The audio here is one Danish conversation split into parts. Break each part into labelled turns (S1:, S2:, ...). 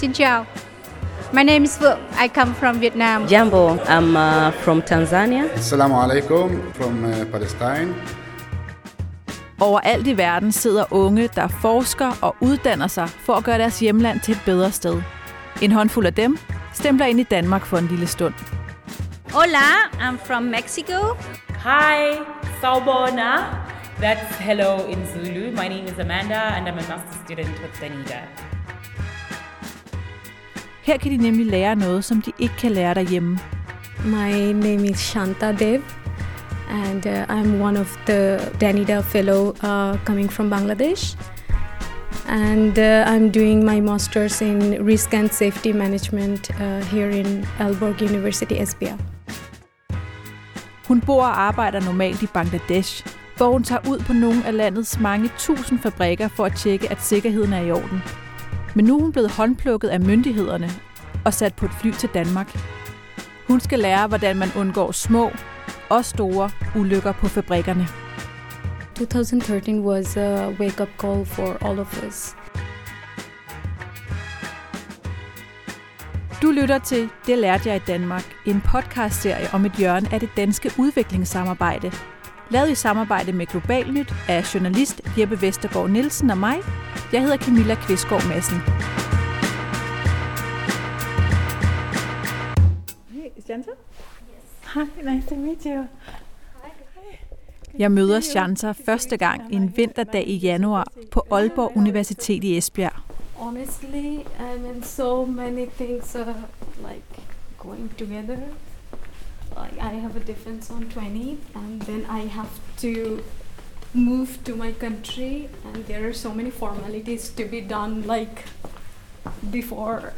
S1: Xin chào. My name is Vượng. I come from Vietnam.
S2: Jambo, I'm uh, from Tanzania.
S3: Assalamu alaikum from uh, Palestine.
S4: Overalt i verden sidder unge, der forsker og uddanner sig for at gøre deres hjemland til et bedre sted. En håndfuld af dem stempler ind i Danmark for en lille stund.
S1: Hola, I'm from Mexico.
S5: Hi, Sawubona. That's hello in Zulu. My name is Amanda and I'm a master student with Danida.
S4: Her kan de nemlig lære noget, som de ikke kan lære derhjemme.
S6: My name is Shanta Dev, and uh, I'm one of the Danida Fellow uh, coming from Bangladesh. And uh, I'm doing my master's in risk and safety management uh, here in Aalborg University, Esbjerg.
S4: Hun bor og arbejder normalt i Bangladesh, hvor hun tager ud på nogle af landets mange tusind fabrikker for at tjekke, at sikkerheden er i orden. Men nu er hun blevet håndplukket af myndighederne og sat på et fly til Danmark. Hun skal lære, hvordan man undgår små og store ulykker på fabrikkerne.
S6: 2013 was a wake-up call for all of us.
S4: Du lytter til Det lærte jeg i Danmark, en podcastserie om et hjørne af det danske udviklingssamarbejde. Lavet i samarbejde med Globalnyt af journalist Jeppe Vestergaard Nielsen og mig. Jeg hedder Camilla Kvistgaard Madsen.
S7: Hey, Shanta? Yes. Hi, nice to meet you.
S4: Jeg møder Shanta første gang en vinterdag i januar på Aalborg Universitet i Esbjerg.
S6: Honestly, I mean, so many things are like going together. Like I have a defense on 20, and then I have to move to my country, and there are so many formalities to be done, like before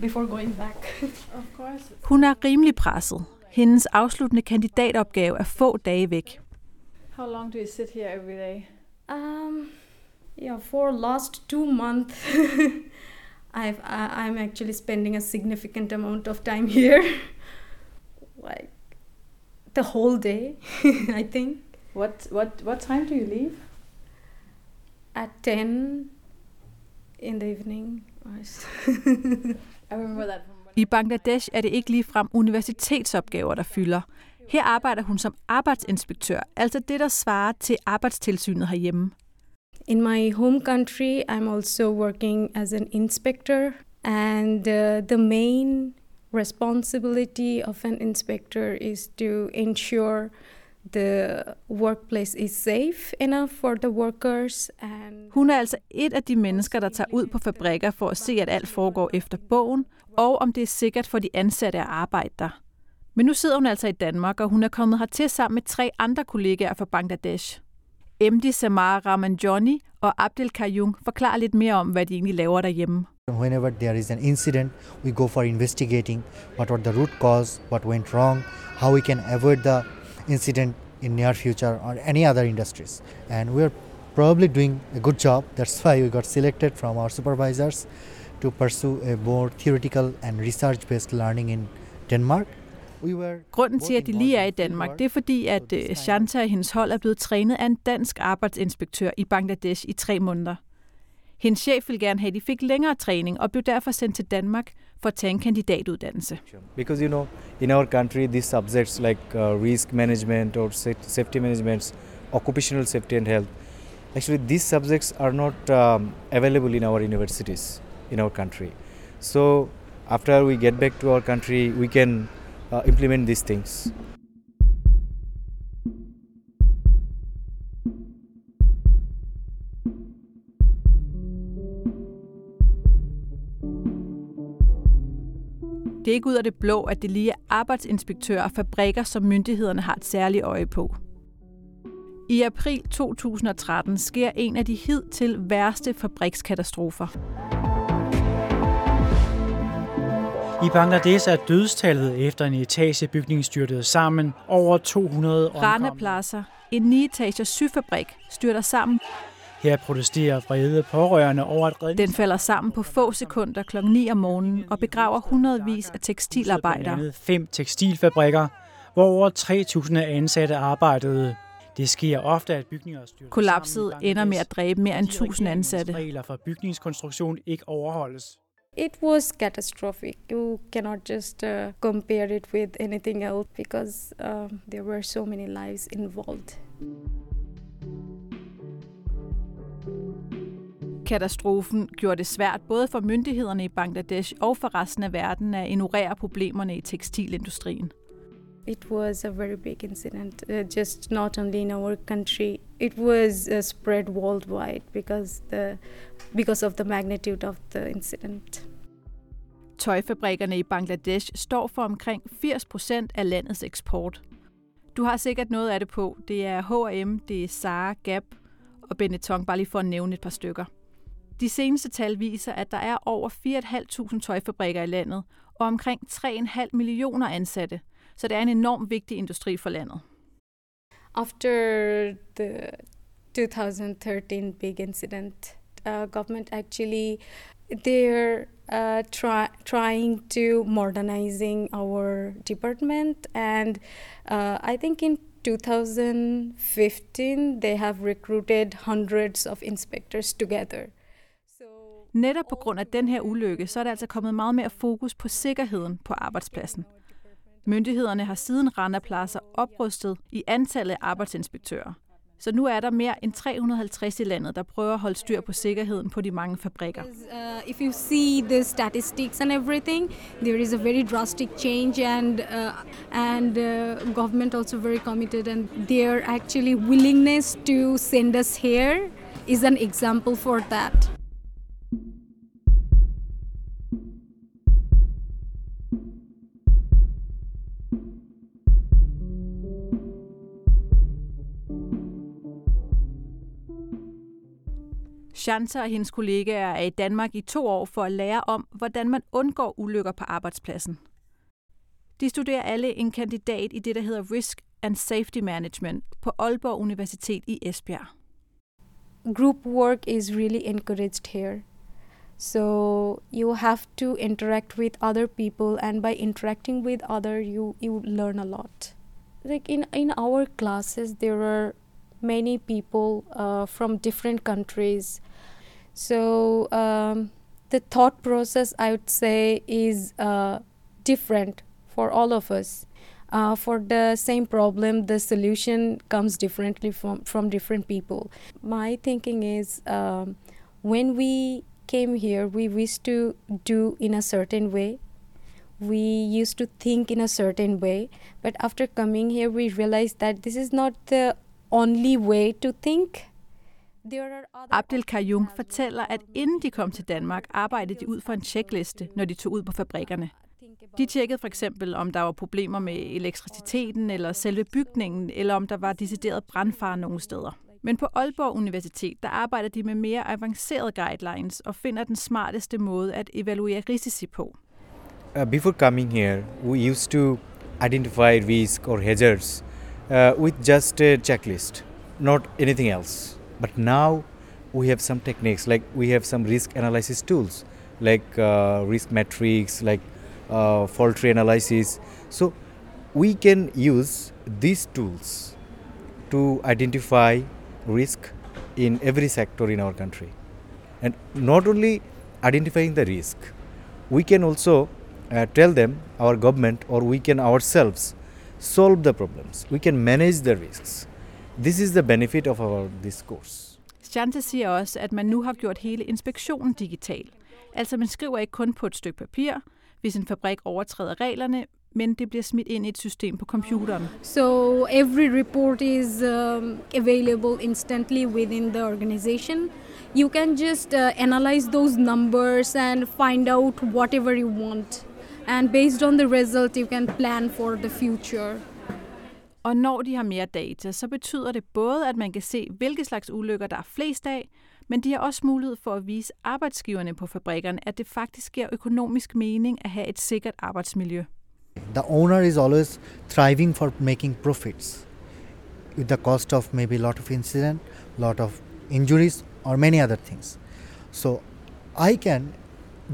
S6: before going back.
S7: Of course.
S4: Hun er rimelig presset. Hendes afsluttende kandidatopgave er få dage væk.
S7: How long do you sit here every day?
S6: Um, yeah, for last two months, I've I, I'm actually spending a significant amount of time here, like the whole day, I think.
S7: What what what time do you leave?
S6: At ten in the evening.
S7: I remember that from
S4: I Bangladesh er det ikke ligefrem universitetsopgaver, der fylder. Her arbejder hun som arbejdsinspektør, altså det, der svarer til arbejdstilsynet herhjemme.
S6: In my home country, I'm also working as an inspector, and uh, the main responsibility of an inspector is to ensure the workplace is safe enough for the workers and
S4: Hun er altså et af de mennesker, der tager ud på fabrikker for at se, at alt foregår efter bogen, og om det er sikkert for de ansatte at arbejde der. Men nu sidder hun altså i Danmark, og hun er kommet hertil sammen med tre andre kollegaer fra Bangladesh. Emdi Samar Ramanjoni og Abdel Kayyum forklarer lidt mere om, hvad de egentlig laver derhjemme.
S8: Whenever there is an incident, we go for investigating what were the root cause, what went wrong, how we can avoid the incident in near future or any other industries. And we are probably doing a good job. That's why we got selected from our supervisors to pursue a more theoretical and research-based learning in Denmark. We were
S4: Grunden til, at de lige er i Danmark, det er fordi, at øh, Shanta og hendes hold er blevet trænet af en dansk arbejdsinspektør i Bangladesh i tre måneder. Hendes chef ville gerne have, at de fik længere træning og blev derfor sendt til Danmark for at tage en kandidatuddannelse.
S9: because you know in our country these subjects like uh, risk management or safety management occupational safety and health actually these subjects are not um, available in our universities in our country so after we get back to our country we can uh, implement these things
S4: Det er ikke ud af det blå, at det lige er arbejdsinspektører og fabrikker, som myndighederne har et særligt øje på. I april 2013 sker en af de hidtil værste fabrikskatastrofer.
S10: I Bangladesh er dødstallet efter en etagebygning styrtet sammen over 200
S4: Rana
S10: omkomne.
S4: Plaza, en 9 syfabrik, styrter sammen.
S10: Her protesterer vrede pårørende over at redning
S4: Den falder sammen på få sekunder kl. 9 om morgenen og begraver hundredvis af tekstilarbejdere.
S10: fem tekstilfabrikker, hvor over 3.000 ansatte arbejdede. Det sker ofte, at bygninger styrter
S4: Kollapset ender med at dræbe mere end
S10: fordi
S4: 1000
S10: regeringens
S4: ansatte.
S10: regler for bygningskonstruktion ikke overholdes.
S6: It was catastrophic. You cannot just uh, compare it with anything else because um, there were so many lives involved.
S4: Katastrofen gjorde det svært både for myndighederne i Bangladesh og for resten af verden at ignorere problemerne i tekstilindustrien.
S6: It was a very big incident, uh, just not only in our country. It was uh, spread worldwide because the because of the magnitude of the incident.
S4: Tøjfabrikkerne i Bangladesh står for omkring 80 procent af landets eksport. Du har sikkert noget af det på. Det er H&M, det er Zara, Gap og Benetton, bare lige for at nævne et par stykker. De seneste tal viser, at der er over 4.500 tøjfabrikker i landet og omkring 3,5 millioner ansatte. Så det er en enorm vigtig industri for landet.
S6: After the 2013 big incident, uh, government actually they're uh, try, trying to modernizing our department and uh, i think in 2015 they have recruited hundreds of inspectors together
S4: Netop på grund af den her ulykke, så er der altså kommet meget mere fokus på sikkerheden på arbejdspladsen. Myndighederne har siden Rana-pladser oprustet i antallet af arbejdsinspektører. Så nu er der mere end 350 i landet, der prøver at holde styr på sikkerheden på de mange fabrikker.
S6: Uh, if you see the statistics and everything, there is a very drastic change, and uh, and uh, government also very committed, and their actually willingness to send us here is an example for that.
S4: Shanta og hendes kollegaer er i Danmark i to år for at lære om, hvordan man undgår ulykker på arbejdspladsen. De studerer alle en kandidat i det, der hedder Risk and Safety Management på Aalborg Universitet i Esbjerg.
S6: Group work is really encouraged here. So you have to interact with other people, and by interacting with other, you you learn a lot. Like in in our classes, there are many people uh, from different countries. So um, the thought process, I would say, is uh, different for all of us. Uh, for the same problem, the solution comes differently from, from different people. My thinking is um, when we came here, we used to do in a certain way. We used to think in a certain way, but after coming here, we realized that this is not the only way to think.
S4: Abdel Kayung fortæller, at inden de kom til Danmark, arbejdede de ud for en tjekliste, når de tog ud på fabrikkerne. De tjekkede for eksempel, om der var problemer med elektriciteten eller selve bygningen, eller om der var decideret brandfare nogle steder. Men på Aalborg Universitet, der arbejder de med mere avancerede guidelines og finder den smarteste måde at evaluere risici på.
S9: Uh, before coming here, we used to identify risk or hazards uh, with just a checklist, not anything else. But now we have some techniques, like we have some risk analysis tools, like uh, risk metrics, like uh, fault tree analysis. So we can use these tools to identify risk in every sector in our country. And not only identifying the risk, we can also uh, tell them, our government, or we can ourselves solve the problems. We can manage the risks. This is the benefit of our this course.
S4: Shante siger også, at man nu har gjort hele inspektionen digital. Altså man skriver ikke kun på et stykke papir, hvis en fabrik overtræder reglerne, men det bliver smidt ind i et system på computeren.
S6: So every report is um, available instantly within the organization. You can just uh, analyze those numbers and find out whatever you want. And based on the result, you can plan for the future.
S4: Og når de har mere data, så betyder det både, at man kan se, hvilke slags ulykker der er flest af, men de har også mulighed for at vise arbejdsgiverne på fabrikkerne, at det faktisk giver økonomisk mening at have et sikkert arbejdsmiljø.
S8: The owner is always thriving for making profits with the cost of maybe a lot of incident, lot of injuries or many other things. So I can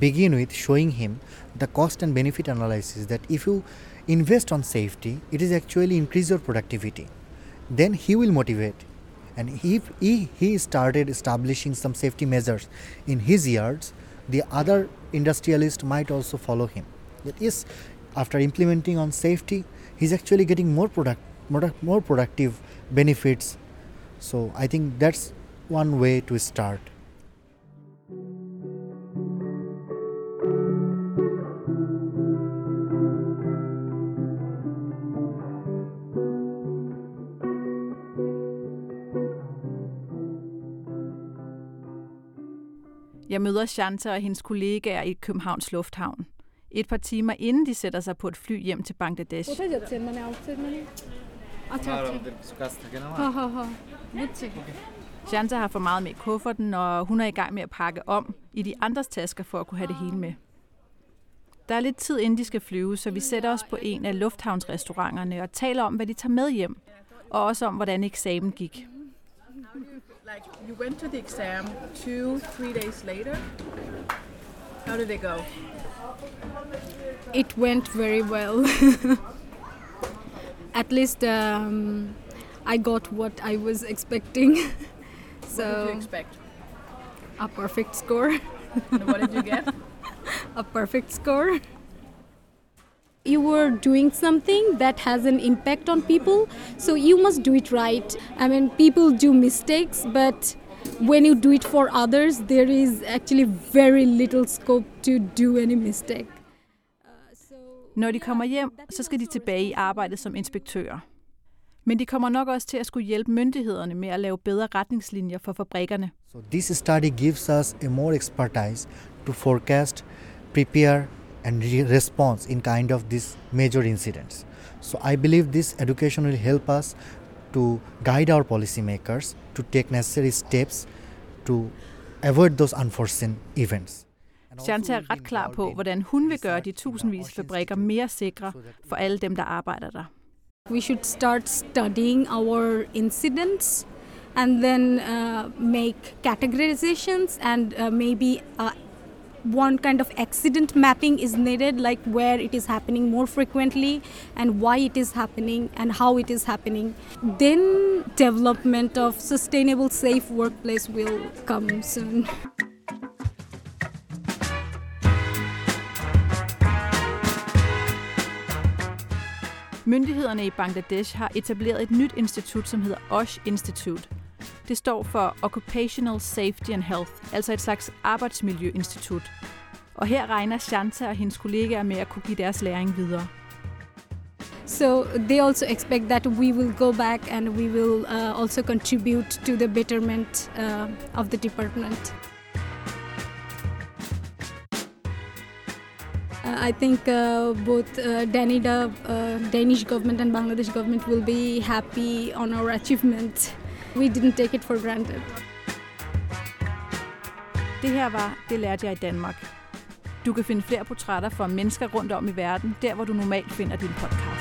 S8: begin with showing him the cost and benefit analysis that if you invest on safety, it is actually increase your productivity. Then he will motivate. And if he, he started establishing some safety measures in his yards, the other industrialist might also follow him. That is, after implementing on safety, he's actually getting more product, more, more productive benefits. So I think that's one way to start.
S4: Møder Shanta og hendes kollegaer i Københavns Lufthavn. Et par timer inden de sætter sig på et fly hjem til Bangladesh. Shanta har for meget med i kufferten, og hun er i gang med at pakke om i de andres tasker for at kunne have det hele med. Der er lidt tid inden de skal flyve, så vi sætter os på en af lufthavnsrestauranterne og taler om, hvad de tager med hjem, og også om, hvordan eksamen gik.
S7: Like you went to the exam two, three days later. How did it go?
S6: It went very well. At least um, I got what I was expecting. so
S7: What did you expect?
S6: a perfect score.
S7: And what did you get?
S6: a perfect score. You were doing something that has an impact on people, so you must do it right. I mean, people do mistakes, but when you do it for others, there is actually very little scope to do any mistake.
S4: Uh, Når de kommer hjem, så skal de tilbage i arbejdet som inspektører. Men de kommer nok også til at skulle hjælpe myndighederne med at lave bedre retningslinjer for fabrikkerne.
S8: So this study gives us a more expertise to forecast, prepare, and re- response in kind of these major incidents. So I believe this education will help us to guide our policymakers to take necessary steps to avoid those unforeseen events.
S4: Shanta er ret klar på, hvordan hun vil gøre de tusindvis af fabrikker mere sikre for alle dem, der arbejder der.
S6: We should start studying our incidents and then uh, make categorizations and uh, maybe uh, one kind of accident mapping is needed, like where it is happening more frequently and why it is happening and how it is happening. Then development of sustainable, safe workplace will come soon.
S4: Myndighederne i Bangladesh har etableret et nyt institut, som hedder OSH Institute. Det står for Occupational Safety and Health, altså et slags arbejdsmiljøinstitut. Og her regner Shanta og hendes kollegaer med at kunne give deres læring videre.
S6: So they also expect that we will go back and we will uh, also contribute to the betterment uh, of the department. Uh, I think uh, both uh, Danida, uh, Danish government and Bangladesh government will be happy on our achievement. We didn't take it for granted.
S4: Det her var Det lærte jeg i Danmark. Du kan finde flere portrætter fra mennesker rundt om i verden, der hvor du normalt finder din podcast.